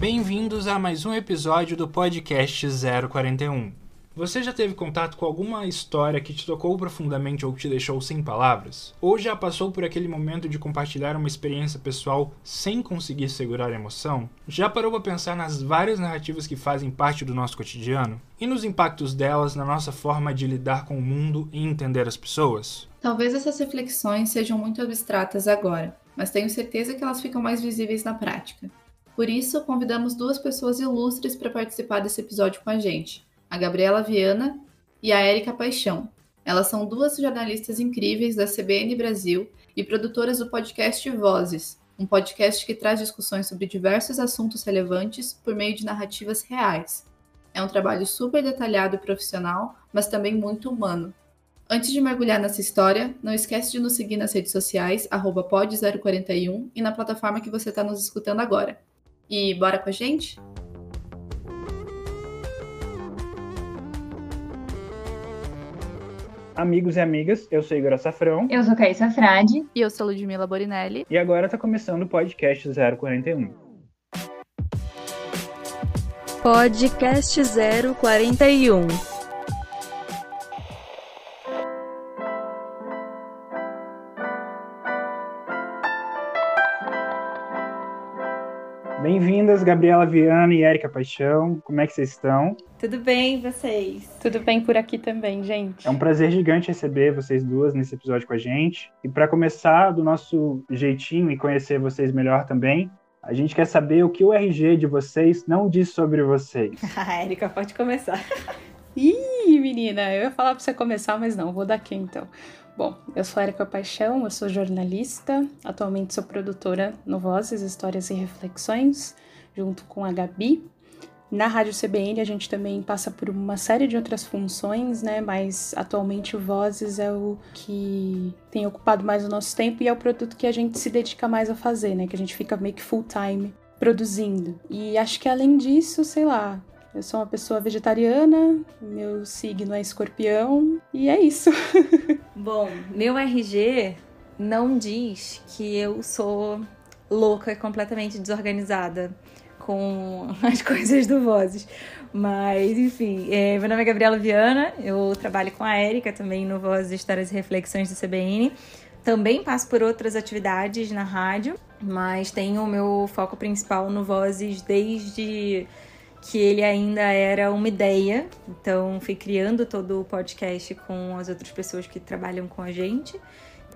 Bem-vindos a mais um episódio do podcast 041. Você já teve contato com alguma história que te tocou profundamente ou te deixou sem palavras? Ou já passou por aquele momento de compartilhar uma experiência pessoal sem conseguir segurar a emoção? Já parou para pensar nas várias narrativas que fazem parte do nosso cotidiano? E nos impactos delas na nossa forma de lidar com o mundo e entender as pessoas? Talvez essas reflexões sejam muito abstratas agora, mas tenho certeza que elas ficam mais visíveis na prática. Por isso, convidamos duas pessoas ilustres para participar desse episódio com a gente: a Gabriela Viana e a Érica Paixão. Elas são duas jornalistas incríveis da CBN Brasil e produtoras do podcast Vozes, um podcast que traz discussões sobre diversos assuntos relevantes por meio de narrativas reais. É um trabalho super detalhado e profissional, mas também muito humano. Antes de mergulhar nessa história, não esquece de nos seguir nas redes sociais, pod041 e na plataforma que você está nos escutando agora. E bora com a gente? Amigos e amigas, eu sou Igor Safrão. Eu sou Caíssa Frade. E eu sou Ludmila Borinelli. E agora tá começando o podcast 041. Podcast 041. Bem-vindas, Gabriela Viana e Érica Paixão. Como é que vocês estão? Tudo bem, vocês? Tudo bem por aqui também, gente. É um prazer gigante receber vocês duas nesse episódio com a gente. E para começar do nosso jeitinho e conhecer vocês melhor também, a gente quer saber o que o RG de vocês não diz sobre vocês. A Érica pode começar. Ih, menina, eu ia falar para você começar, mas não, vou dar aqui então. Bom, eu sou Erika Paixão, eu sou jornalista, atualmente sou produtora no Vozes, Histórias e Reflexões, junto com a Gabi. Na Rádio CBN a gente também passa por uma série de outras funções, né? Mas atualmente o Vozes é o que tem ocupado mais o nosso tempo e é o produto que a gente se dedica mais a fazer, né? Que a gente fica meio que full time produzindo. E acho que além disso, sei lá, eu sou uma pessoa vegetariana, meu signo é escorpião e é isso. Bom, meu RG não diz que eu sou louca e completamente desorganizada com as coisas do Vozes. Mas, enfim, é, meu nome é Gabriela Viana, eu trabalho com a Érica também no Vozes Histórias e Reflexões do CBN. Também passo por outras atividades na rádio, mas tenho o meu foco principal no Vozes desde que ele ainda era uma ideia. Então, fui criando todo o podcast com as outras pessoas que trabalham com a gente.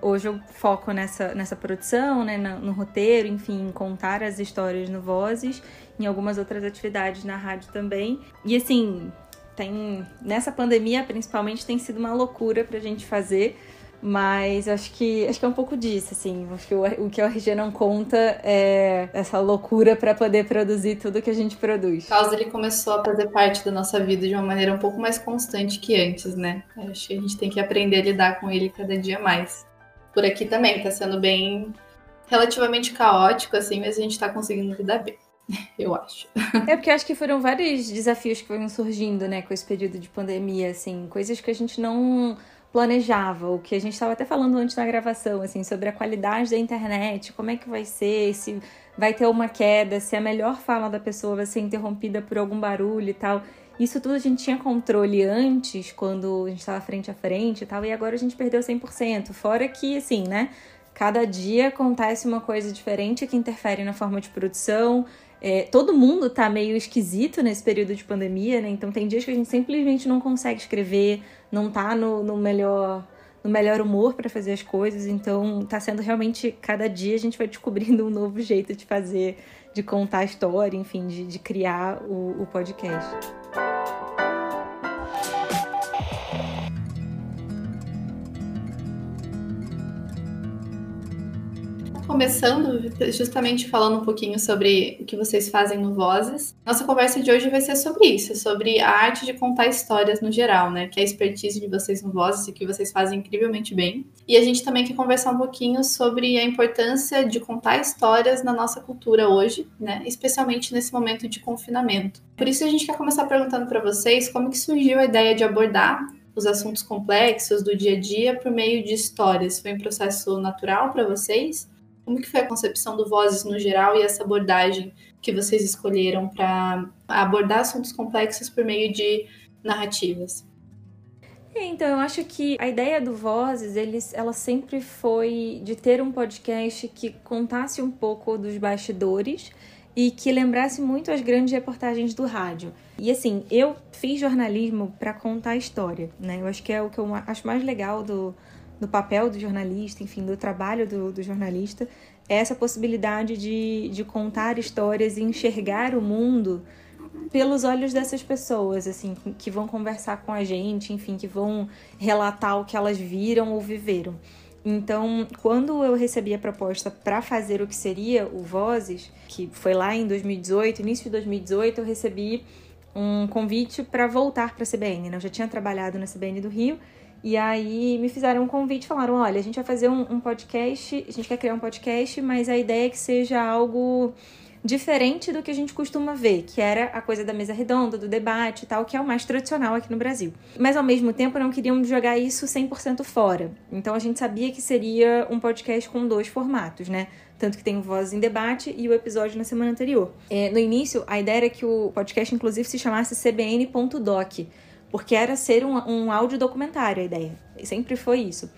Hoje eu foco nessa, nessa produção, né, no, no roteiro, enfim, contar as histórias no Vozes, em algumas outras atividades na rádio também. E assim, tem nessa pandemia principalmente tem sido uma loucura pra gente fazer mas acho que acho que é um pouco disso, assim. Acho que o, o que o RG não conta é essa loucura para poder produzir tudo que a gente produz. O caos ele começou a fazer parte da nossa vida de uma maneira um pouco mais constante que antes, né? Acho que a gente tem que aprender a lidar com ele cada dia mais. Por aqui também tá sendo bem relativamente caótico, assim, mas a gente tá conseguindo lidar bem. Eu acho. É porque acho que foram vários desafios que foram surgindo, né, com esse período de pandemia, assim, coisas que a gente não planejava, o que a gente estava até falando antes na gravação, assim, sobre a qualidade da internet, como é que vai ser, se vai ter uma queda, se a melhor fala da pessoa vai ser interrompida por algum barulho e tal. Isso tudo a gente tinha controle antes, quando a gente estava frente a frente e tal, e agora a gente perdeu 100%. Fora que, assim, né, cada dia acontece uma coisa diferente que interfere na forma de produção, é, todo mundo tá meio esquisito nesse período de pandemia, né? Então tem dias que a gente simplesmente não consegue escrever, não tá no, no melhor no melhor humor para fazer as coisas. Então tá sendo realmente cada dia a gente vai descobrindo um novo jeito de fazer, de contar a história, enfim, de, de criar o, o podcast. Começando justamente falando um pouquinho sobre o que vocês fazem no Vozes. Nossa conversa de hoje vai ser sobre isso, sobre a arte de contar histórias no geral, né? Que é a expertise de vocês no Vozes e que vocês fazem incrivelmente bem. E a gente também quer conversar um pouquinho sobre a importância de contar histórias na nossa cultura hoje, né? Especialmente nesse momento de confinamento. Por isso a gente quer começar perguntando para vocês como que surgiu a ideia de abordar os assuntos complexos do dia a dia por meio de histórias? Foi um processo natural para vocês? Como que foi a concepção do Vozes no geral e essa abordagem que vocês escolheram para abordar assuntos complexos por meio de narrativas? É, então, eu acho que a ideia do Vozes, eles, ela sempre foi de ter um podcast que contasse um pouco dos bastidores e que lembrasse muito as grandes reportagens do rádio. E assim, eu fiz jornalismo para contar a história, né? Eu acho que é o que eu acho mais legal do, do papel do jornalista, enfim, do trabalho do, do jornalista, é essa possibilidade de, de contar histórias e enxergar o mundo pelos olhos dessas pessoas, assim, que vão conversar com a gente, enfim, que vão relatar o que elas viram ou viveram. Então, quando eu recebi a proposta para fazer o que seria o Vozes, que foi lá em 2018, início de 2018, eu recebi um convite para voltar para a CBN. Né? Eu já tinha trabalhado na CBN do Rio e aí me fizeram um convite, falaram: olha, a gente vai fazer um, um podcast, a gente quer criar um podcast, mas a ideia é que seja algo diferente do que a gente costuma ver, que era a coisa da mesa redonda, do debate e tal, que é o mais tradicional aqui no Brasil. Mas ao mesmo tempo não queríamos jogar isso 100% fora. Então a gente sabia que seria um podcast com dois formatos, né? Tanto que tem o Voz em Debate e o episódio na semana anterior. É, no início, a ideia era que o podcast, inclusive, se chamasse cbn.doc, porque era ser um, um áudio documentário a ideia. Sempre foi isso.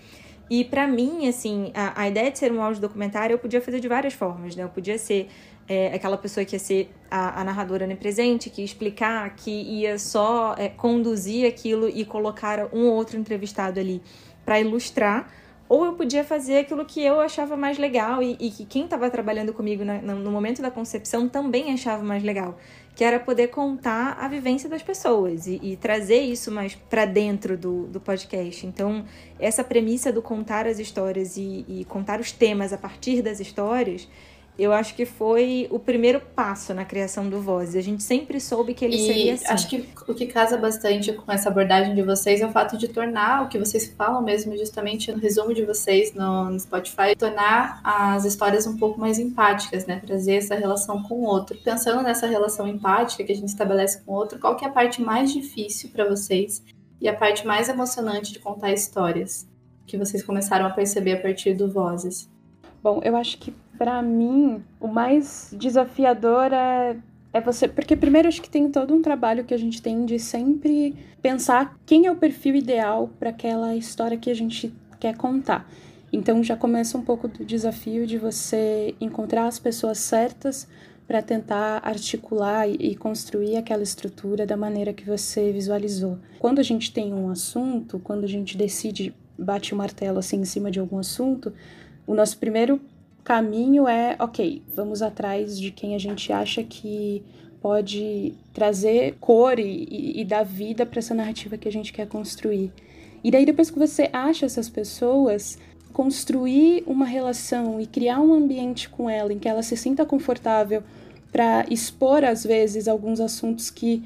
E para mim, assim, a, a, ideia de ser um áudio documentário eu podia fazer de várias formas, né? Eu podia ser é, aquela pessoa que ia ser a, a narradora onipresente, que ia explicar, que ia só é, conduzir aquilo e colocar um ou outro entrevistado ali para ilustrar, ou eu podia fazer aquilo que eu achava mais legal e, e que quem estava trabalhando comigo na, no momento da concepção também achava mais legal, que era poder contar a vivência das pessoas e, e trazer isso mais para dentro do, do podcast. Então, essa premissa do contar as histórias e, e contar os temas a partir das histórias eu acho que foi o primeiro passo na criação do Voz. A gente sempre soube que ele e seria assim. Acho que o que casa bastante com essa abordagem de vocês é o fato de tornar o que vocês falam mesmo, justamente no resumo de vocês no, no Spotify, tornar as histórias um pouco mais empáticas, né? Trazer essa relação com o outro. Pensando nessa relação empática que a gente estabelece com o outro, qual que é a parte mais difícil para vocês e a parte mais emocionante de contar histórias que vocês começaram a perceber a partir do Vozes? Bom, eu acho que para mim, o mais desafiador é, é você. Porque, primeiro, acho que tem todo um trabalho que a gente tem de sempre pensar quem é o perfil ideal para aquela história que a gente quer contar. Então, já começa um pouco do desafio de você encontrar as pessoas certas para tentar articular e construir aquela estrutura da maneira que você visualizou. Quando a gente tem um assunto, quando a gente decide, bate o martelo assim em cima de algum assunto, o nosso primeiro caminho é, ok, vamos atrás de quem a gente acha que pode trazer cor e, e, e dar vida para essa narrativa que a gente quer construir. E daí, depois que você acha essas pessoas, construir uma relação e criar um ambiente com ela em que ela se sinta confortável para expor, às vezes, alguns assuntos que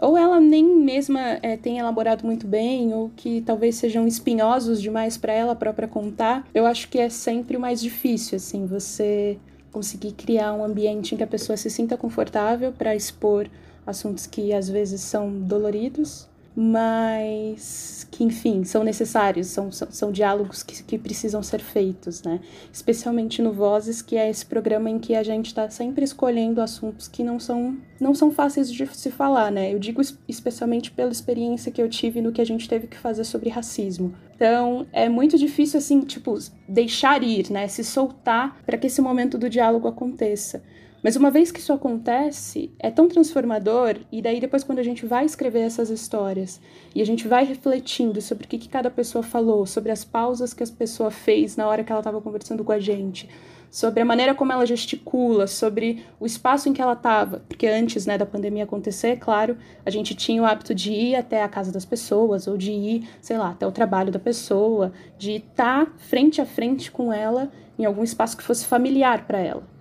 ou ela nem mesma é, tem elaborado muito bem, ou que talvez sejam espinhosos demais para ela própria contar, eu acho que é sempre o mais difícil, assim, você conseguir criar um ambiente em que a pessoa se sinta confortável para expor assuntos que às vezes são doloridos, mas que, enfim, são necessários, são, são, são diálogos que, que precisam ser feitos, né? Especialmente no Vozes, que é esse programa em que a gente está sempre escolhendo assuntos que não são, não são fáceis de se falar, né? Eu digo especialmente pela experiência que eu tive no que a gente teve que fazer sobre racismo. Então, é muito difícil, assim, tipo, deixar ir, né? Se soltar para que esse momento do diálogo aconteça. Mas uma vez que isso acontece, é tão transformador, e daí depois quando a gente vai escrever essas histórias e a gente vai refletindo sobre o que, que cada pessoa falou, sobre as pausas que as pessoa fez na hora que ela estava conversando com a gente, sobre a maneira como ela gesticula, sobre o espaço em que ela estava, porque antes né, da pandemia acontecer, claro, a gente tinha o hábito de ir até a casa das pessoas, ou de ir, sei lá, até o trabalho da pessoa, de estar frente a frente com ela em algum espaço que fosse familiar para ela.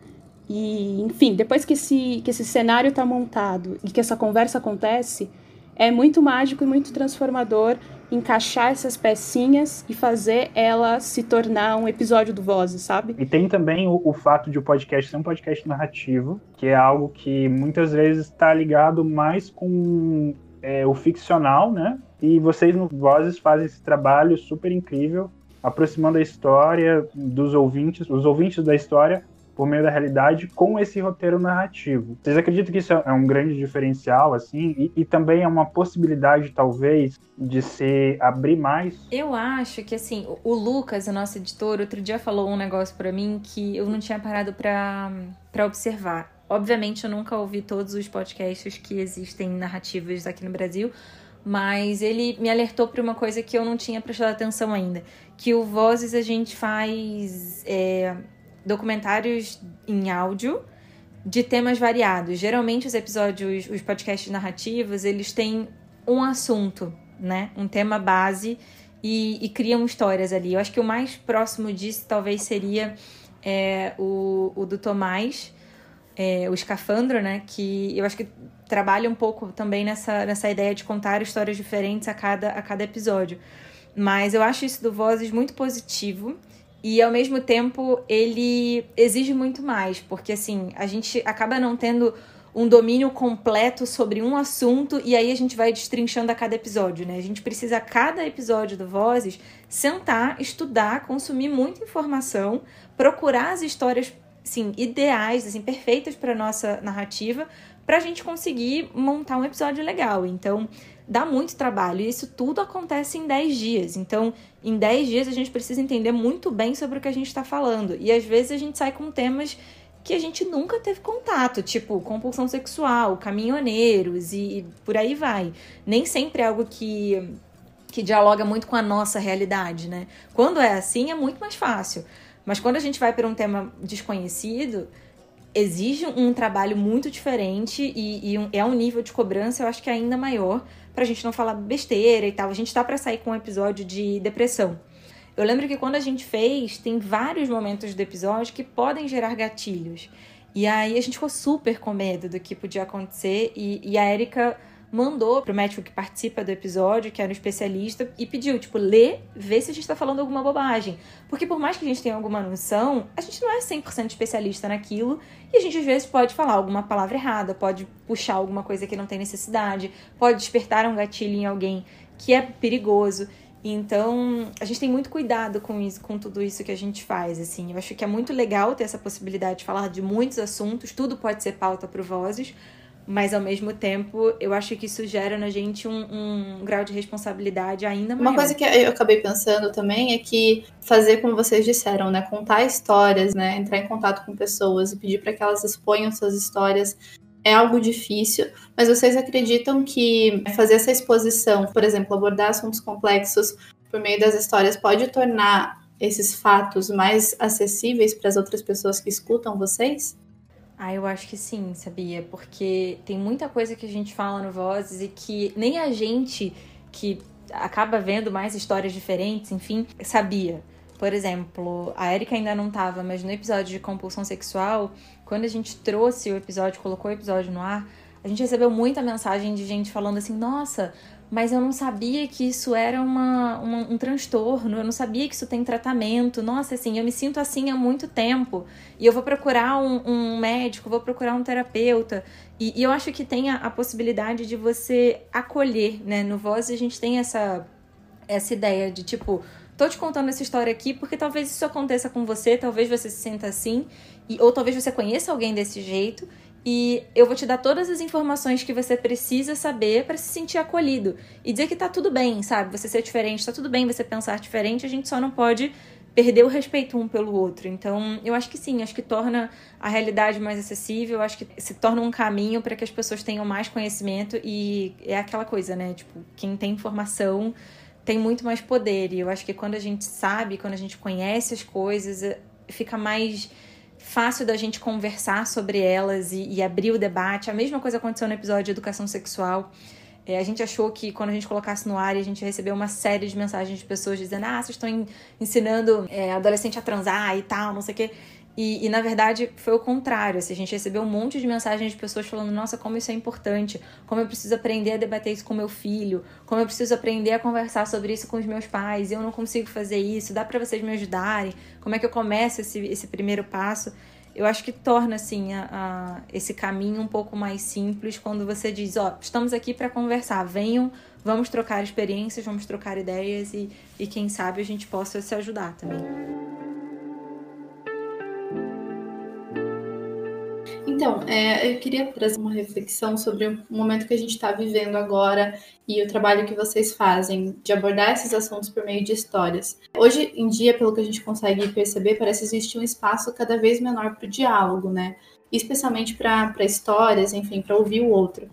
E, enfim, depois que esse, que esse cenário está montado e que essa conversa acontece, é muito mágico e muito transformador encaixar essas pecinhas e fazer ela se tornar um episódio do Vozes, sabe? E tem também o, o, fato de o podcast ser um podcast narrativo, que é algo que muitas vezes está ligado mais com é, o ficcional, né? E vocês no Vozes fazem esse trabalho super incrível, aproximando a história dos ouvintes, os ouvintes da história por meio da realidade com esse roteiro narrativo. Vocês acreditam que isso é um grande diferencial, assim? E, e, também é uma possibilidade, talvez, de se abrir mais? Eu acho que, assim, o Lucas, o nosso editor, outro dia falou um negócio para mim que eu não tinha parado para observar. Obviamente, eu nunca ouvi todos os podcasts que existem narrativos aqui no Brasil, mas ele me alertou para uma coisa que eu não tinha prestado atenção ainda, que o Vozes a gente faz é, documentários em áudio de temas variados. Geralmente os episódios, os podcasts narrativos, eles têm um assunto, né? Um tema base e, e criam histórias ali. Eu acho que o mais próximo disso talvez seria é, o, o do Tomás, é, o Escafandro, né? Que eu acho que trabalha um pouco também nessa, nessa ideia de contar histórias diferentes a cada, a cada episódio. Mas eu acho isso do Vozes muito positivo. E ao mesmo tempo ele exige muito mais, porque assim, a gente acaba não tendo um domínio completo sobre um assunto e aí a gente vai destrinchando a cada episódio, né? A gente precisa, a cada episódio do Vozes, sentar, estudar, consumir muita informação, procurar as histórias, assim, ideais, assim, perfeitas para nossa narrativa, para a gente conseguir montar um episódio legal. Então, dá muito trabalho e isso tudo acontece em 10 dias. Então, em 10 dias a gente precisa entender muito bem sobre o que a gente está falando. E às vezes a gente sai com temas que a gente nunca teve contato, tipo compulsão sexual, caminhoneiros e, e por aí vai. Nem sempre é algo que que dialoga muito com a nossa realidade, né? Quando é assim é muito mais fácil. Mas quando a gente vai para um tema desconhecido, exige um trabalho muito diferente e, e um, é um nível de cobrança, eu acho que ainda maior, pra gente não falar besteira e tal. A gente tá para sair com um episódio de depressão. Eu lembro que quando a gente fez, tem vários momentos do episódio que podem gerar gatilhos. E aí a gente ficou super com medo do que podia acontecer e, e a Erika mandou pro médico que participa do episódio, que era um especialista, e pediu, tipo, lê, vê se a gente tá falando alguma bobagem. Porque por mais que a gente tenha alguma noção, a gente não é 100% especialista naquilo, e a gente às vezes pode falar alguma palavra errada, pode puxar alguma coisa que não tem necessidade, pode despertar um gatilho em alguém que é perigoso. Então, a gente tem muito cuidado com isso, com tudo isso que a gente faz, assim. Eu acho que é muito legal ter essa possibilidade de falar de muitos assuntos, tudo pode ser pauta para Vozes, mas ao mesmo tempo eu acho que isso gera na gente um, um, grau de responsabilidade ainda maior. Uma coisa que eu acabei pensando também é que fazer como vocês disseram, né, contar histórias, né, entrar em contato com pessoas e pedir para que elas exponham suas histórias é algo difícil, mas vocês acreditam que fazer essa exposição, por exemplo, abordar assuntos complexos por meio das histórias pode tornar esses fatos mais acessíveis para as outras pessoas que escutam vocês? Ah, eu acho que sim, sabia? Porque tem muita coisa que a gente fala no Vozes e que nem a gente que acaba vendo mais histórias diferentes, enfim, sabia. Por exemplo, a Erika ainda não tava, mas no episódio de compulsão sexual, quando a gente trouxe o episódio, colocou o episódio no ar, a gente recebeu muita mensagem de gente falando assim: nossa, mas eu não sabia que isso era uma, uma, um transtorno, eu não sabia que isso tem tratamento. Nossa, assim, eu me sinto assim há muito tempo. E eu vou procurar um, um médico, vou procurar um terapeuta. E, e eu acho que tem a, a, possibilidade de você acolher, né? No Voz a gente tem essa, essa ideia de tipo. Tô te contando essa história aqui porque talvez isso aconteça com você, talvez você se sinta assim, e, ou talvez você conheça alguém desse jeito, e eu vou te dar todas as informações que você precisa saber para se sentir acolhido e dizer que tá tudo bem, sabe? Você ser diferente, tá tudo bem você pensar diferente, a gente só não pode perder o respeito um pelo outro. Então, eu acho que sim, acho que torna a realidade mais acessível, acho que se torna um caminho para que as pessoas tenham mais conhecimento e é aquela coisa, né? Tipo, quem tem informação tem muito mais poder. E eu acho que quando a gente sabe, quando a gente conhece as coisas, eh, fica mais fácil da gente conversar sobre elas e, e abrir o debate. A mesma coisa aconteceu no episódio de educação sexual. É, a gente achou que quando a gente colocasse no ar a gente recebeu uma série de mensagens de pessoas dizendo: ah, vocês estão ensinando é, adolescente a transar e tal, não sei o quê. E, e, na verdade foi o contrário. Assim, a gente recebeu um monte de mensagens de pessoas falando: nossa, como isso é importante, como eu preciso aprender a debater isso com meu filho, como eu preciso aprender a conversar sobre isso com os meus pais, eu não consigo fazer isso, dá para vocês me ajudarem, como é que eu começo esse, esse primeiro passo. eu acho que torna assim a, a, esse caminho um pouco mais simples quando você diz, ó, oh, estamos aqui para conversar, venham, vamos trocar experiências, vamos trocar ideias e, e quem sabe a gente possa se ajudar também. Então, é, eu queria trazer uma reflexão sobre o momento que a gente está vivendo agora e o trabalho que vocês fazem de abordar esses assuntos por meio de histórias. Hoje em dia, pelo que a gente consegue perceber, parece existir um espaço cada vez menor para o diálogo, né? Especialmente para histórias, enfim, para ouvir o outro.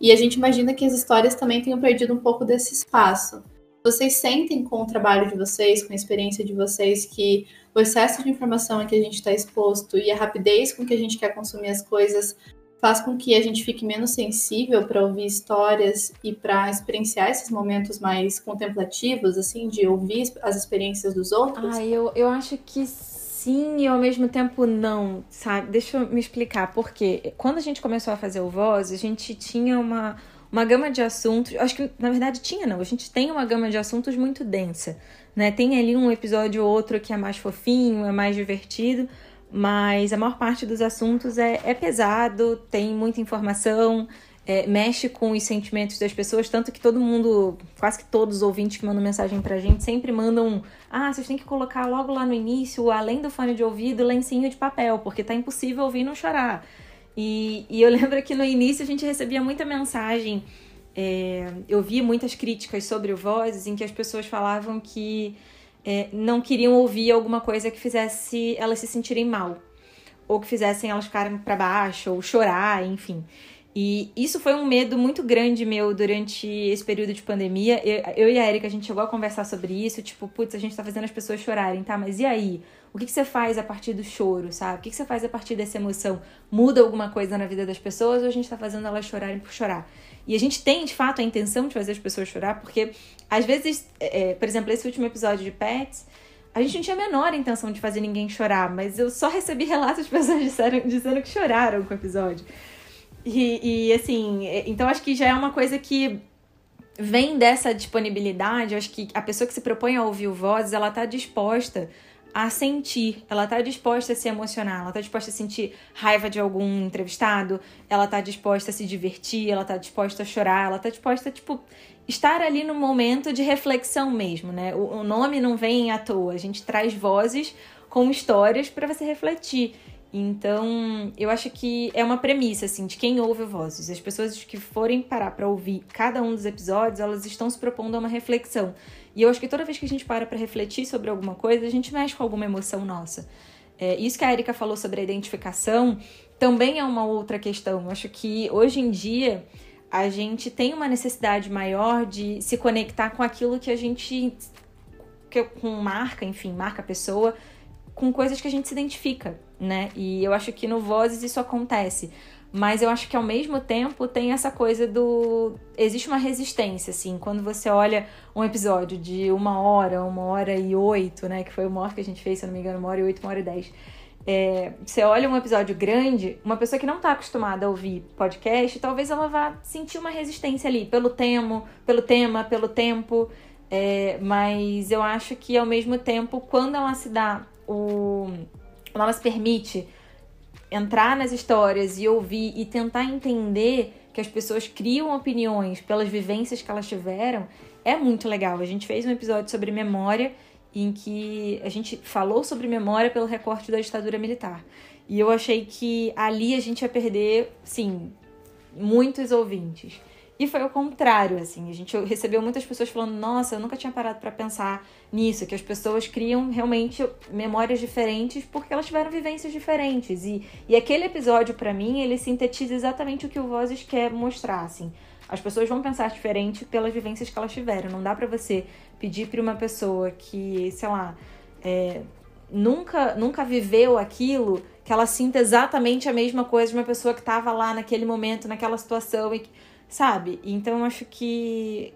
E a gente imagina que as histórias também tenham perdido um pouco desse espaço. Vocês sentem com o trabalho de vocês, com a experiência de vocês, que o excesso de informação a que a gente está exposto e a rapidez com que a gente quer consumir as coisas faz com que a gente fique menos sensível para ouvir histórias e para experienciar esses momentos mais contemplativos, assim, de ouvir as experiências dos outros? Ah, eu, eu acho que sim e ao mesmo tempo não, sabe? Deixa eu me explicar. Porque quando a gente começou a fazer o Voz, a gente tinha uma, uma gama de assuntos. Acho que, na verdade, tinha, não. A gente tem uma gama de assuntos muito densa né? Tem ali um episódio ou outro que é mais fofinho, é mais divertido, mas a maior parte dos assuntos é, é pesado, tem muita informação, é, mexe com os sentimentos das pessoas, tanto que todo mundo, quase que todos os ouvintes que mandam mensagem pra gente, sempre mandam: ah, vocês têm que colocar logo lá no início, além do fone de ouvido, lencinho de papel, porque tá impossível ouvir e não chorar. E, e eu lembro que no início a gente recebia muita mensagem é, eu vi muitas críticas sobre o Vozes em que as pessoas falavam que é, não queriam ouvir alguma coisa que fizesse elas se sentirem mal, ou que fizessem elas ficarem para baixo, ou chorar, enfim. E isso foi um medo muito grande meu durante esse período de pandemia. Eu, eu e a Erika, a gente chegou a conversar sobre isso, tipo, putz, a gente tá fazendo as pessoas chorarem, tá? Mas e aí? O que, que você faz a partir do choro, sabe? O que, que você faz a partir dessa emoção? Muda alguma coisa na vida das pessoas ou a gente tá fazendo elas chorarem por chorar? E a gente tem, de fato, a intenção de fazer as pessoas chorar, porque às vezes, é, é, por exemplo, esse último episódio de Pets, a gente não tinha a menor intenção de fazer ninguém chorar, mas eu só recebi relatos de pessoas disseram, dizendo que choraram com o episódio. E, e assim, é, então acho que já é uma coisa que vem dessa disponibilidade. Acho que a pessoa que se propõe a ouvir o Vozes, ela tá disposta a sentir, ela tá disposta a se emocionar, ela tá disposta a sentir raiva de algum entrevistado, ela tá disposta a se divertir, ela tá disposta a chorar, ela tá disposta a, tipo, estar ali no momento de reflexão mesmo, né? O, o nome não vem à toa, a gente traz vozes com histórias para você refletir. Então, eu acho que é uma premissa, assim, de quem ouve vozes. As pessoas que forem parar para ouvir cada um dos episódios, elas estão se propondo a uma reflexão. E eu acho que toda vez que a gente para para refletir sobre alguma coisa, a gente mexe com alguma emoção nossa. É, isso que a Erika falou sobre a identificação também é uma outra questão. Eu acho que hoje em dia a gente tem uma necessidade maior de se conectar com aquilo que a gente. Que, com marca, enfim, marca pessoa, com coisas que a gente se identifica, né? E eu acho que no Vozes isso acontece. Mas eu acho que ao mesmo tempo tem essa coisa do. Existe uma resistência, assim, quando você olha um episódio de uma hora, uma hora e oito, né? Que foi o maior que a gente fez, se eu não me engano, uma hora e oito, uma hora e dez. É, você olha um episódio grande, uma pessoa que não está acostumada a ouvir podcast, talvez ela vá sentir uma resistência ali, pelo tema, pelo tema, pelo tempo. É, mas eu acho que ao mesmo tempo, quando ela se dá o. Quando ela se permite entrar nas histórias e ouvir e tentar entender que as pessoas criam opiniões pelas vivências que elas tiveram, é muito legal. A gente fez um episódio sobre memória em que a gente falou sobre memória pelo recorte da ditadura militar. E eu achei que ali a gente ia perder, sim, muitos ouvintes. E foi o contrário, assim. A gente recebeu muitas pessoas falando: nossa, eu nunca tinha parado para pensar nisso, que as pessoas criam realmente memórias diferentes porque elas tiveram vivências diferentes. E, e aquele episódio, para mim, ele sintetiza exatamente o que o Vozes quer mostrar, assim. As pessoas vão pensar diferente pelas vivências que elas tiveram. Não dá para você pedir para uma pessoa que, sei lá, é, nunca, nunca viveu aquilo, que ela sinta exatamente a mesma coisa de uma pessoa que estava lá naquele momento, naquela situação e sabe? Então eu acho que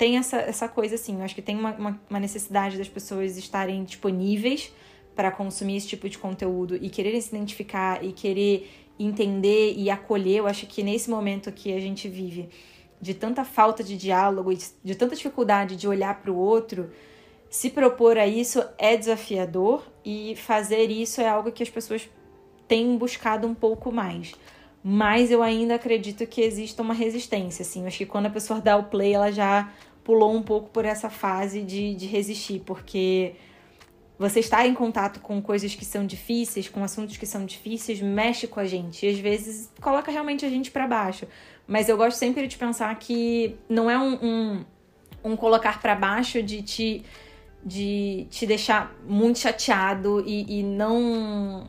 tem essa, essa coisa assim, eu acho que tem uma, uma, uma necessidade das pessoas estarem disponíveis para consumir esse tipo de conteúdo e quererem se identificar e querer entender e acolher. Eu acho que nesse momento que a gente vive, de tanta falta de diálogo, de tanta dificuldade de olhar para o outro, se propor a isso é desafiador e fazer isso é algo que as pessoas tem buscado um pouco mais. Mas eu ainda acredito que exista uma resistência, assim. Eu acho que quando a pessoa dá o play, ela já pulou um pouco por essa fase de, de resistir, porque você estar em contato com coisas que são difíceis, com assuntos que são difíceis, mexe com a gente. E às vezes coloca realmente a gente para baixo. Mas eu gosto sempre de pensar que não é um, um, um colocar para baixo de te, de te deixar muito chateado e, e não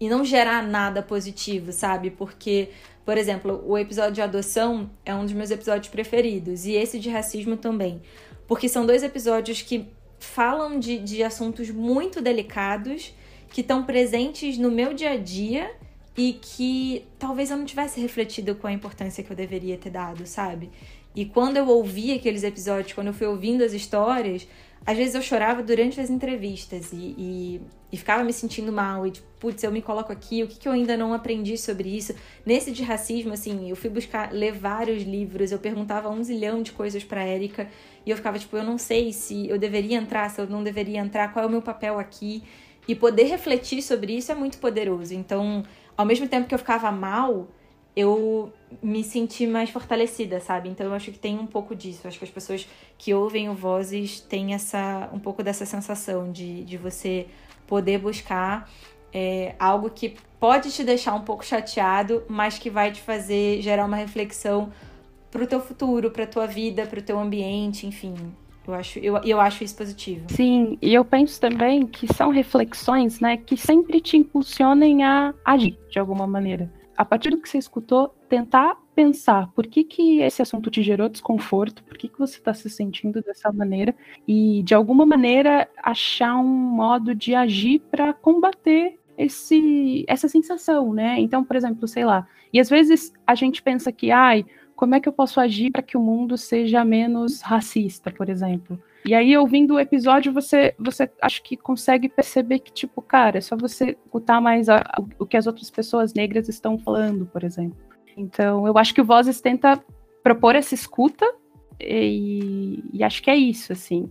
e não gerar nada positivo, sabe? Porque, por exemplo, o episódio de adoção é um dos meus episódios preferidos e esse de racismo também. Porque são dois episódios que falam de, de assuntos muito delicados que estão presentes no meu dia a dia e que talvez eu não tivesse refletido com a importância que eu deveria ter dado, sabe? E quando eu ouvi aqueles episódios, quando eu fui ouvindo as histórias, às vezes eu chorava durante as entrevistas e, e, e ficava me sentindo mal. E, tipo, putz, eu me coloco aqui, o que, que eu ainda não aprendi sobre isso? Nesse de racismo, assim, eu fui buscar, ler vários livros, eu perguntava um zilhão de coisas pra Érica e eu ficava, tipo, eu não sei se eu deveria entrar, se eu não deveria entrar, qual é o meu papel aqui. E poder refletir sobre isso é muito poderoso. Então, ao mesmo tempo que eu ficava mal, eu me senti mais fortalecida, sabe? Então eu acho que tem um pouco disso. Acho que as pessoas que ouvem o Vozes têm essa, um pouco dessa sensação de, de você poder buscar é, algo que pode te deixar um pouco chateado, mas que vai te fazer gerar uma reflexão pro teu futuro, pra tua vida, pro teu ambiente, enfim. Eu acho, eu, eu acho isso positivo. Sim, e eu penso também que são reflexões, né, que sempre te impulsionem a agir de alguma maneira a partir do que você escutou, tentar pensar por que, que esse assunto te gerou desconforto, por que, que você está se sentindo dessa maneira, e de alguma maneira achar um modo de agir para combater esse, essa sensação, né? Então, por exemplo, sei lá, e às vezes a gente pensa que, ai, como é que eu posso agir para que o mundo seja menos racista, por exemplo? E aí, ouvindo o episódio, você, você acho que consegue perceber que, tipo, cara, é só você escutar mais a, a, o que as outras pessoas negras estão falando, por exemplo. Então, eu acho que o Vozes tenta propor essa escuta e, e acho que é isso, assim.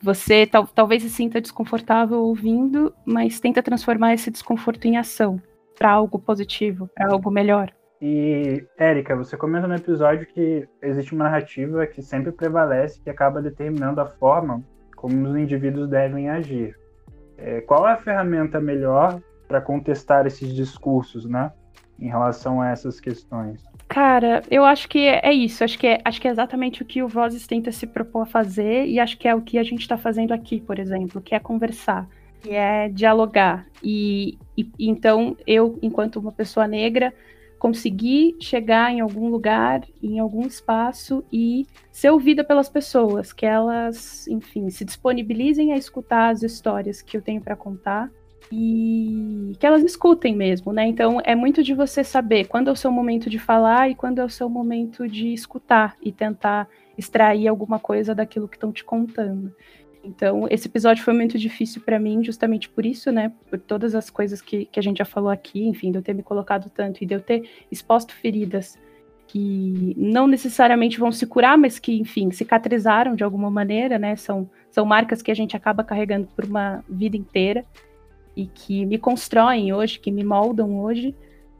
Você tal, talvez se sinta desconfortável ouvindo, mas tenta transformar esse desconforto em ação para algo positivo, para algo melhor. E, Érica, você comenta no episódio que existe uma narrativa que sempre prevalece, que acaba determinando a forma como os indivíduos devem agir. É, qual é a ferramenta melhor para contestar esses discursos, né, em relação a essas questões? Cara, eu acho que é isso. Acho que é, acho que é exatamente o que o Vozes tenta se propor a fazer e acho que é o que a gente está fazendo aqui, por exemplo, que é conversar, que é dialogar. E, e então eu, enquanto uma pessoa negra, conseguir chegar em algum lugar, em algum espaço e ser ouvida pelas pessoas, que elas, enfim, se disponibilizem a escutar as histórias que eu tenho para contar e que elas escutem mesmo, né? Então é muito de você saber quando é o seu momento de falar e quando é o seu momento de escutar e tentar extrair alguma coisa daquilo que estão te contando. Então, esse episódio foi muito difícil para mim, justamente por isso, né? Por todas as coisas que, que a gente já falou aqui, enfim, de eu ter me colocado tanto e de eu ter exposto feridas que não necessariamente vão se curar, mas que, enfim, cicatrizaram de alguma maneira, né? São, são marcas que a gente acaba carregando por uma vida inteira e que me constroem hoje, que me moldam hoje.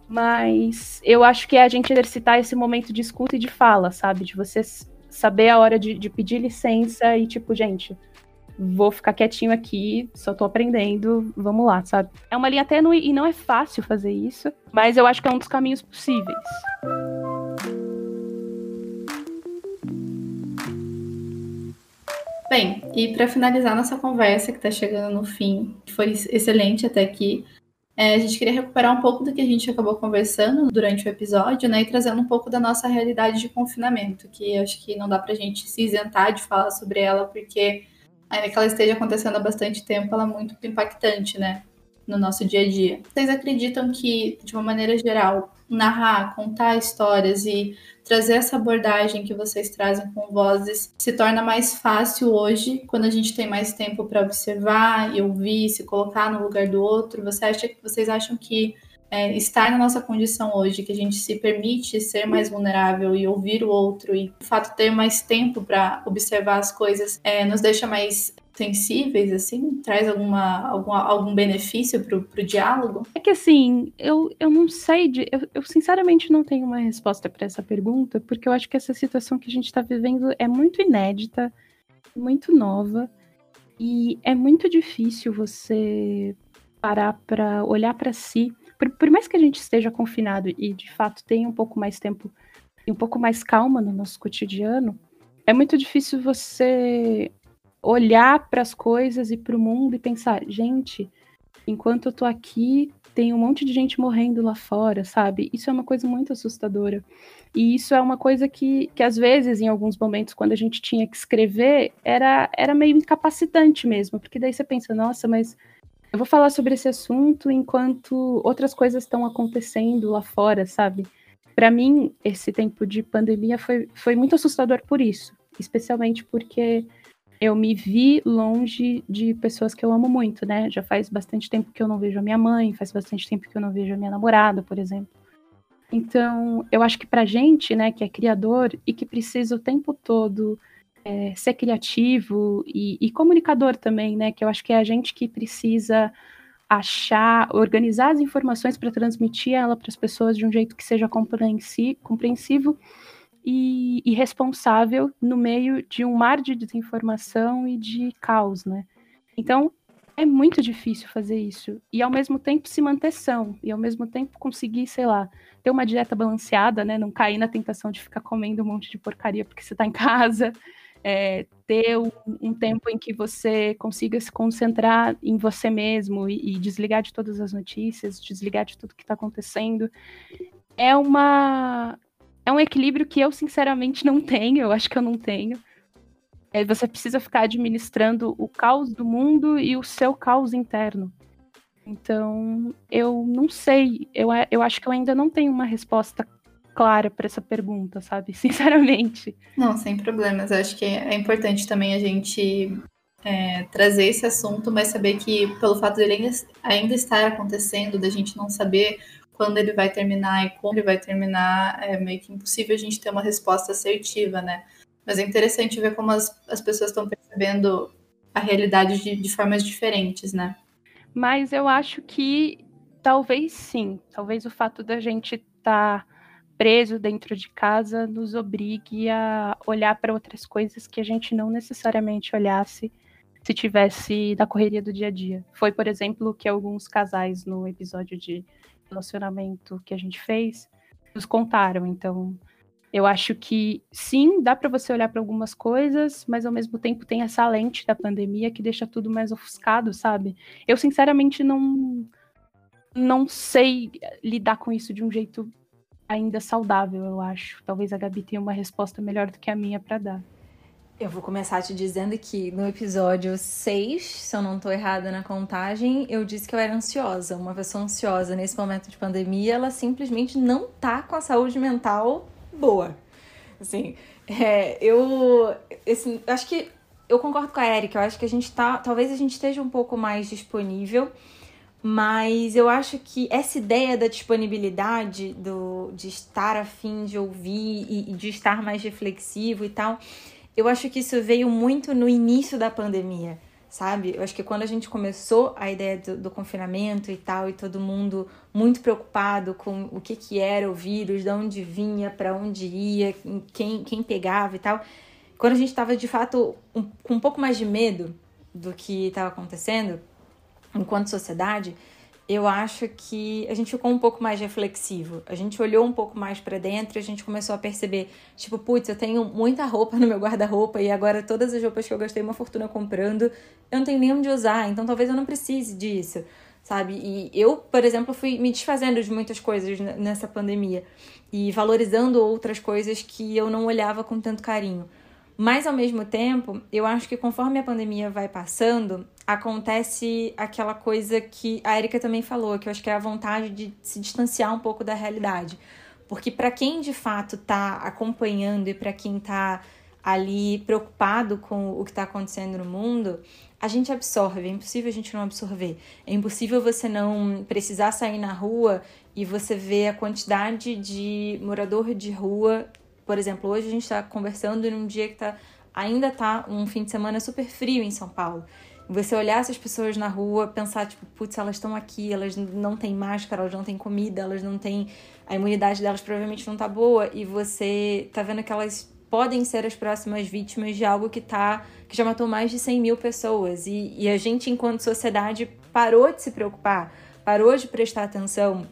Mas eu acho que é a gente exercitar esse momento de escuta e de fala, sabe? De você saber a hora de, de pedir licença e, tipo, gente, vou ficar quietinho aqui, só tô aprendendo, vamos lá, sabe? É uma linha tênue e não é fácil fazer isso, mas eu acho que é um dos caminhos possíveis. Bem, e para finalizar nossa conversa, que está chegando no fim, foi excelente até aqui, é, a gente queria recuperar um pouco do que a gente acabou conversando durante o episódio, né, e trazendo um pouco da nossa realidade de confinamento, que acho que não dá para a gente se isentar de falar sobre ela, porque ainda que ela esteja acontecendo há bastante tempo, ela é muito impactante, né? No nosso dia a dia. Vocês acreditam que, de uma maneira geral, narrar, contar histórias e trazer essa abordagem que vocês trazem com vozes se torna mais fácil hoje, quando a gente tem mais tempo para observar e ouvir, se colocar no lugar do outro? Você acha, vocês acham que é, estar na nossa condição hoje, que a gente se permite ser mais vulnerável e ouvir o outro e, de fato, ter mais tempo para observar as coisas, é, nos deixa mais sensíveis, assim? Traz alguma, alguma algum benefício para o diálogo? É que assim, eu, eu não sei, de, eu, eu sinceramente não tenho uma resposta para essa pergunta, porque eu acho que essa situação que a gente está vivendo é muito inédita, muito nova, e é muito difícil você parar para olhar para si. Por, por mais que a gente esteja confinado e de fato tenha um pouco mais tempo e um pouco mais calma no nosso cotidiano, é muito difícil você olhar para as coisas e para o mundo e pensar, gente, enquanto eu tô aqui, tem um monte de gente morrendo lá fora, sabe? Isso é uma coisa muito assustadora. E isso é uma coisa que, que às vezes, em alguns momentos, quando a gente tinha que escrever, era, era meio incapacitante mesmo, porque daí você pensa, nossa, mas eu vou falar sobre esse assunto enquanto outras coisas estão acontecendo lá fora, sabe? Para mim, esse tempo de pandemia foi, foi muito assustador por isso, especialmente porque eu me vi longe de pessoas que eu amo muito, né? Já faz bastante tempo que eu não vejo a minha mãe, faz bastante tempo que eu não vejo a minha namorada, por exemplo. Então, eu acho que pra gente, né, que é criador e que precisa o tempo todo é, ser criativo e, e comunicador também, né, que eu acho que é a gente que precisa achar, organizar as informações para transmitir ela para as pessoas de um jeito que seja compreensivo e, e, responsável no meio de um mar de desinformação e de caos, né? Então, é muito difícil fazer isso. E ao mesmo tempo se manter são. E ao mesmo tempo conseguir, sei lá, ter uma dieta balanceada, né? Não cair na tentação de ficar comendo um monte de porcaria porque você está em casa. É, ter um, um, tempo em que você consiga se concentrar em você mesmo e, e desligar de todas as notícias, desligar de tudo que está acontecendo. É uma é um equilíbrio que eu, sinceramente, não tenho. Eu acho que eu não tenho. É, você precisa ficar administrando o caos do mundo e o seu caos interno. Então, eu não sei. Eu, eu acho que eu ainda não tenho uma resposta clara para essa pergunta, sabe? Sinceramente. Não, sem problemas. Eu acho que é importante também a gente é, trazer esse assunto, mas saber que, pelo fato dele ainda, ainda estar acontecendo, da gente não saber quando ele vai terminar e como ele vai terminar, é meio que impossível a gente ter uma resposta assertiva, né? Mas é interessante ver como as, as pessoas estão percebendo a realidade de, de formas diferentes, né? Mas eu acho que talvez sim, talvez o fato da gente estar tá preso dentro de casa nos obrigue a olhar para outras coisas que a gente não necessariamente olhasse se tivesse da correria do dia a dia. Foi, por exemplo, que alguns casais no episódio de relacionamento que a gente fez nos contaram. Então, eu acho que sim, dá para você olhar para algumas coisas, mas ao mesmo tempo tem essa lente da pandemia que deixa tudo mais ofuscado, sabe? Eu sinceramente não não sei lidar com isso de um jeito ainda saudável, eu acho. Talvez a Gabi tenha uma resposta melhor do que a minha para dar. Eu vou começar te dizendo que no episódio 6, se eu não tô errada na contagem, eu disse que eu era ansiosa. Uma pessoa ansiosa nesse momento de pandemia, ela simplesmente não tá com a saúde mental boa. Assim, é, eu acho que eu concordo com a Erika, eu acho que a gente tá, talvez a gente esteja um pouco mais disponível, mas eu acho que essa ideia da disponibilidade, do, de estar afim de ouvir e, e de estar mais reflexivo e tal, eu acho que isso veio muito no início da pandemia, sabe? Eu acho que quando a gente começou a ideia do, do confinamento e tal, e todo mundo muito preocupado com o que, que era o vírus, de onde vinha, para onde ia, quem, quem pegava e tal. Quando a gente estava de fato um, com um pouco mais de medo do que estava acontecendo, enquanto sociedade, eu acho que a gente ficou um pouco mais reflexivo. A gente olhou um pouco mais para dentro e a gente começou a perceber, tipo, putz, eu tenho muita roupa no meu guarda-roupa e agora todas as roupas que eu gastei uma fortuna comprando, eu não tenho nem onde usar, então talvez eu não precise disso, sabe? E eu, por exemplo, fui me desfazendo de muitas coisas nessa pandemia e valorizando outras coisas que eu não olhava com tanto carinho. Mas ao mesmo tempo, eu acho que conforme a pandemia vai passando, acontece aquela coisa que a Erika também falou, que eu acho que é a vontade de se distanciar um pouco da realidade. Porque para quem de fato está acompanhando e para quem está ali preocupado com o que está acontecendo no mundo, a gente absorve, é impossível a gente não absorver. É impossível você não precisar sair na rua e você ver a quantidade de morador de rua por exemplo, hoje a gente está conversando num dia que está ainda tá um fim de semana super frio em São Paulo. Você olhar essas pessoas na rua, pensar, tipo, putz, elas estão aqui, elas não têm máscara, elas não têm comida, elas não têm. A imunidade delas provavelmente não tá boa, e você tá vendo que elas podem ser as próximas vítimas de algo que tá. que já matou mais de 100 mil pessoas. E, e a gente, enquanto sociedade, parou de se preocupar, parou de prestar atenção,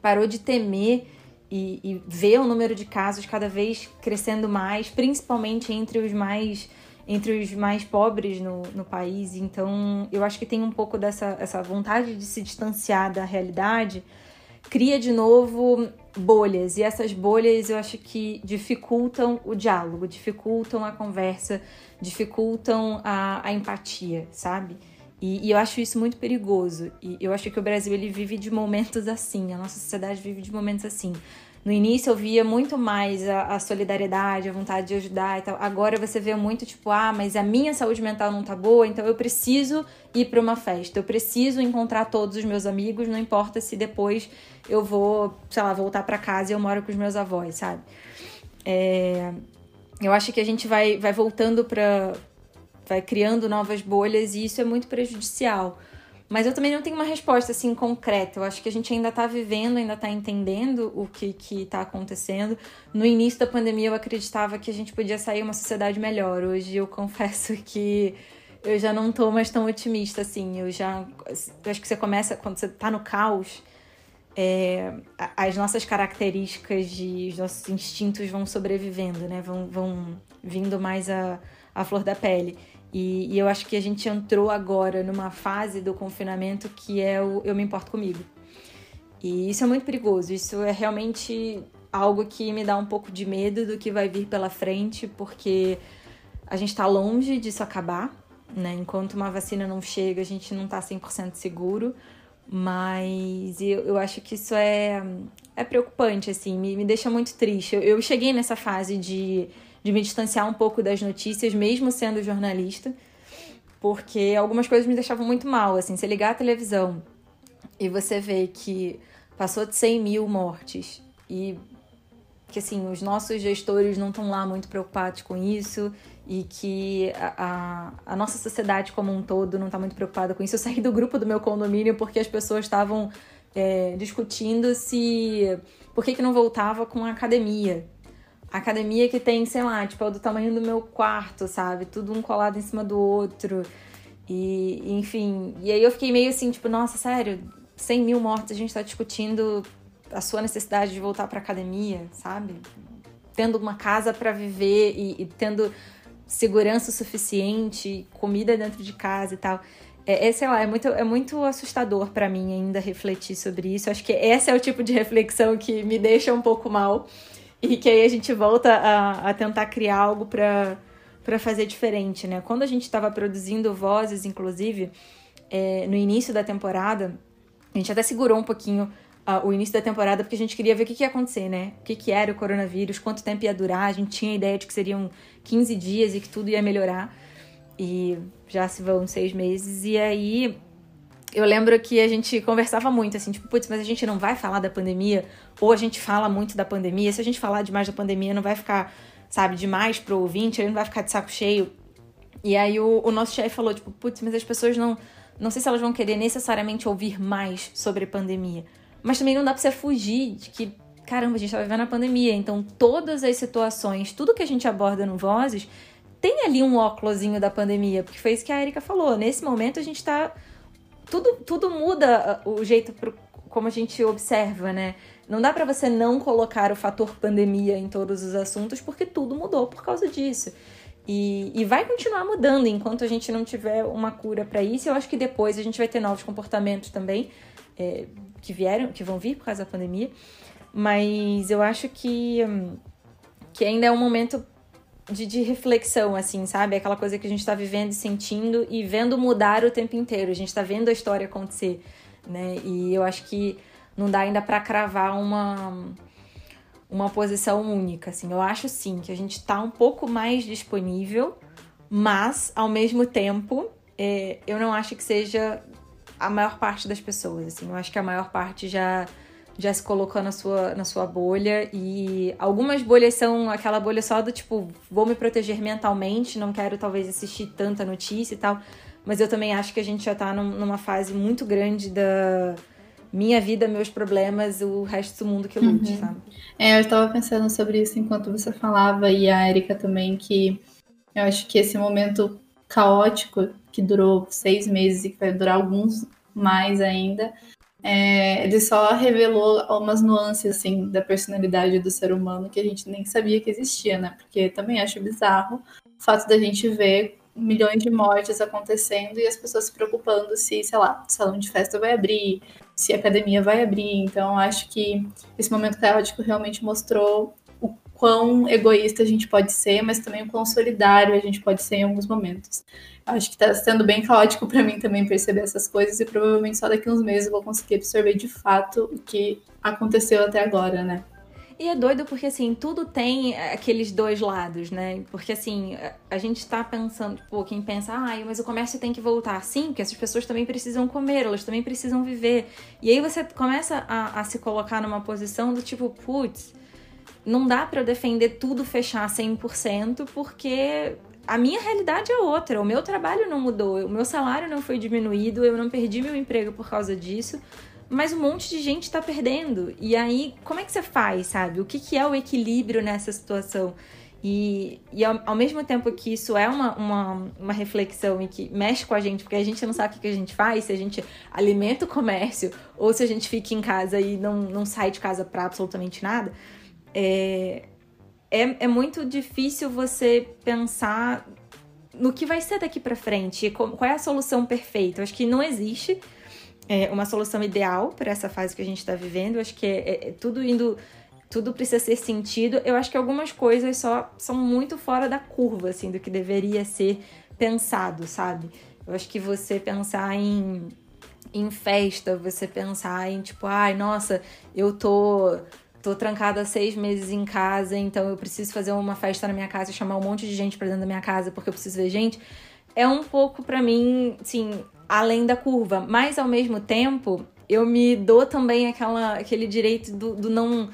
parou de temer e, e ver o número de casos cada vez crescendo mais, principalmente entre os mais entre os mais pobres no, no país. Então, eu acho que tem um pouco dessa essa vontade de se distanciar da realidade, cria de novo bolhas. E essas bolhas eu acho que dificultam o diálogo, dificultam a conversa, dificultam a, a empatia, sabe? E, e, eu acho isso muito perigoso. E eu acho que o Brasil ele vive de momentos assim, a nossa sociedade vive de momentos assim. No início eu via muito mais a, a, solidariedade, a vontade de ajudar e tal. Agora você vê muito tipo, ah, mas a minha saúde mental não tá boa, então eu preciso ir para uma festa. Eu preciso encontrar todos os meus amigos, não importa se depois eu vou, sei lá, voltar para casa e eu moro com os meus avós, sabe? É, eu acho que a gente vai, vai voltando para vai criando novas bolhas e isso é muito prejudicial. Mas eu também não tenho uma resposta assim concreta. Eu acho que a gente ainda está vivendo, ainda está entendendo o que está acontecendo. No início da pandemia eu acreditava que a gente podia sair uma sociedade melhor. Hoje eu confesso que eu já não estou mais tão otimista assim. Eu já eu acho que você começa quando você está no caos, é, as nossas características de os nossos instintos vão sobrevivendo, né? Vão, vão vindo mais a, a flor da pele. E, e, eu acho que a gente entrou agora numa fase do confinamento que é o eu me importo comigo. E isso é muito perigoso. Isso é realmente algo que me dá um pouco de medo do que vai vir pela frente, porque a gente está longe disso acabar, né? Enquanto uma vacina não chega, a gente não está 100% seguro. Mas eu, eu acho que isso é, é preocupante, assim, me, me deixa muito triste. Eu, eu cheguei nessa fase de de me distanciar um pouco das notícias, mesmo sendo jornalista, porque algumas coisas me deixavam muito mal. Assim, você ligar a televisão e você vê que passou de 100 mil mortes e que assim os nossos gestores não estão lá muito preocupados com isso e que a, a, a nossa sociedade como um todo não está muito preocupada com isso. Eu saí do grupo do meu condomínio porque as pessoas estavam é, discutindo se por que, que não voltava com a academia academia que tem, sei lá, tipo, é do tamanho do meu quarto, sabe? Tudo um colado em cima do outro. E, enfim. E aí eu fiquei meio assim, tipo, nossa, sério, 100 mil mortos, a gente tá discutindo a sua necessidade de voltar pra academia, sabe? Tendo uma casa para viver e, e, tendo segurança suficiente, comida dentro de casa e tal. É, é sei lá, é muito, é muito assustador para mim ainda refletir sobre isso. Acho que esse é o tipo de reflexão que me deixa um pouco mal. E que aí a gente volta a, a tentar criar algo para fazer diferente, né? Quando a gente estava produzindo vozes, inclusive, é, no início da temporada, a gente até segurou um pouquinho uh, o início da temporada porque a gente queria ver o que, que ia acontecer, né? O que, que era o coronavírus, quanto tempo ia durar. A gente tinha a ideia de que seriam 15 dias e que tudo ia melhorar. E já se vão seis meses. E aí eu lembro que a gente conversava muito, assim, tipo, putz, mas a gente não vai falar da pandemia, ou a gente fala muito da pandemia. Se a gente falar demais da pandemia, não vai ficar, sabe, demais pro ouvinte, ele não vai ficar de saco cheio. E aí o, o nosso chefe falou, tipo, putz, mas as pessoas não. Não sei se elas vão querer necessariamente ouvir mais sobre pandemia. Mas também não dá pra você fugir de que, caramba, a gente tá vivendo a pandemia. Então, todas as situações, tudo que a gente aborda no Vozes, tem ali um óculosinho da pandemia. Porque foi isso que a Erika falou. Nesse momento, a gente tá tudo, tudo muda uh, o jeito pro, como a gente observa, né? Não dá para você não colocar o fator pandemia em todos os assuntos, porque tudo mudou por causa disso. E, e vai continuar mudando enquanto a gente não tiver uma cura para isso. Eu acho que depois a gente vai ter novos comportamentos também é, que vieram, que vão vir por causa da pandemia. Mas eu acho que, hum, que ainda é um momento de, de, reflexão, assim, sabe? Aquela coisa que a gente tá vivendo e sentindo e vendo mudar o tempo inteiro. A gente tá vendo a história acontecer, né? E eu acho que não dá ainda para cravar uma uma posição única, assim. Eu acho sim que a gente tá um pouco mais disponível, mas ao mesmo tempo, é, eu não acho que seja a maior parte das pessoas, assim. Eu acho que a maior parte já já se colocou na sua, na sua bolha. E algumas bolhas são aquela bolha só do tipo, vou me proteger mentalmente, não quero talvez assistir tanta notícia e tal. Mas eu também acho que a gente já tá num, numa fase muito grande da minha vida, meus problemas, o resto do mundo que lute, uhum. sabe? É, eu estava pensando sobre isso enquanto você falava, e a Erika também, que eu acho que esse momento caótico, que durou seis meses e que vai durar alguns mais ainda, é, ele só revelou algumas nuances assim da personalidade do ser humano que a gente nem sabia que existia, né? Porque também acho bizarro o fato da gente ver milhões de mortes acontecendo e as pessoas se preocupando se, sei lá, o salão de festa vai abrir, se a academia vai abrir. Então, acho que esse momento caótico realmente mostrou quão egoísta a gente pode ser, mas também o quão solidário a gente pode ser em alguns momentos. Acho que está sendo bem caótico para mim também perceber essas coisas e provavelmente só daqui uns meses vou conseguir absorver de fato o que aconteceu até agora, né? E é doido porque, assim, tudo tem aqueles dois lados, né? Porque, assim, a gente tá pensando, tipo, quem pensa, ah, mas o comércio tem que voltar. Sim, porque essas pessoas também precisam comer, elas também precisam viver. E aí você começa a, a se colocar numa posição do tipo, putz, não dá para eu defender tudo fechar 100%, porque a minha realidade é outra. O meu trabalho não mudou, o meu salário não foi diminuído, eu não perdi meu emprego por causa disso mas um monte de gente tá perdendo. E aí, como é que você faz, sabe? O que, que é o equilíbrio nessa situação? E, e ao, ao, mesmo tempo que isso é uma, uma, uma, reflexão e que mexe com a gente, porque a gente não sabe o que, que a gente faz, se a gente alimenta o comércio ou se a gente fica em casa e não, não sai de casa para absolutamente nada, é, é, é muito difícil você pensar no que vai ser daqui para frente, qual é a solução perfeita. Eu acho que não existe é, uma solução ideal para essa fase que a gente está vivendo. Eu acho que é, é, é, tudo indo. Tudo precisa ser sentido. Eu acho que algumas coisas só são muito fora da curva, assim, do que deveria ser pensado, sabe? Eu acho que você pensar em, em festa, você pensar em tipo, ai, nossa, eu tô tô trancada seis meses em casa, então eu preciso fazer uma festa na minha casa chamar um monte de gente para dentro da minha casa porque eu preciso ver gente. É um pouco para mim, assim, além da curva. Mas ao mesmo tempo, eu me dou também aquela, aquele direito do, do não,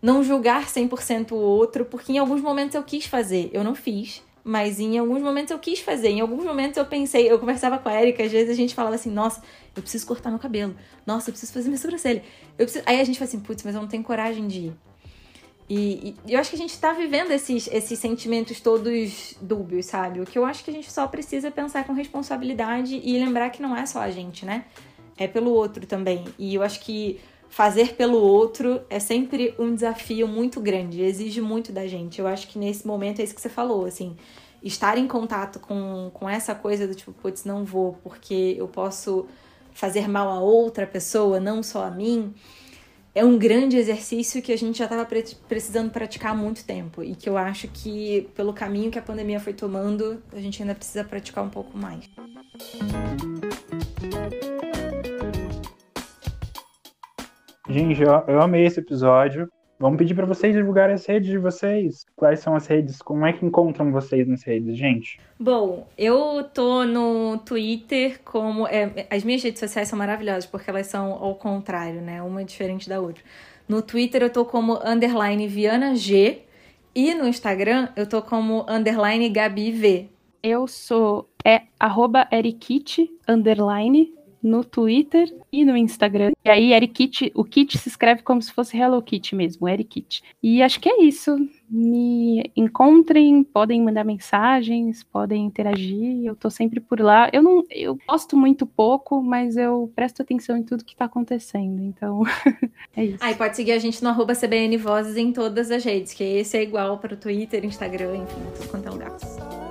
não julgar 100% o outro, porque em alguns momentos eu quis fazer, eu não fiz. Mas em alguns momentos eu quis fazer, em alguns momentos eu pensei, eu conversava com a Erika, às vezes a gente falava assim, nossa, eu preciso cortar meu cabelo, nossa, eu preciso fazer minha sobrancelha. Eu preciso... Aí a gente fala assim, putz, mas eu não tenho coragem de ir. E, e, eu acho que a gente tá vivendo esses, esses sentimentos todos dúbios, sabe? O que eu acho que a gente só precisa pensar com responsabilidade e lembrar que não é só a gente, né? É pelo outro também. E eu acho que fazer pelo outro é sempre um desafio muito grande, exige muito da gente. Eu acho que nesse momento é isso que você falou, assim, estar em contato com, com essa coisa do tipo, putz, não vou porque eu posso fazer mal a outra pessoa, não só a mim é um grande exercício que a gente já estava precisando praticar há muito tempo e que eu acho que, pelo caminho que a pandemia foi tomando, a gente ainda precisa praticar um pouco mais. Gente, eu, eu amei esse episódio. Vamos pedir para vocês divulgarem as redes de vocês. Quais são as redes? Como é que encontram vocês nas redes, gente? Bom, eu tô no Twitter como. É, as minhas redes sociais são maravilhosas porque elas são ao contrário, né? Uma é diferente da outra. No Twitter eu tô como underline Viana G. E no Instagram eu tô como underline Gabi V. Eu sou é arroba erikit, underline no Twitter e no Instagram. E aí, Erikit, o Kit se escreve como se fosse Hello Kitty mesmo, Erikit. E acho que é isso. Me encontrem, podem mandar mensagens, podem interagir. Eu tô sempre por lá. Eu não, eu posto muito pouco, mas eu presto atenção em tudo que tá acontecendo. Então, é isso. Aí pode seguir a gente no CBN Vozes em todas as redes, que esse é igual para o Twitter, Instagram, enfim, tudo quanto é lugar.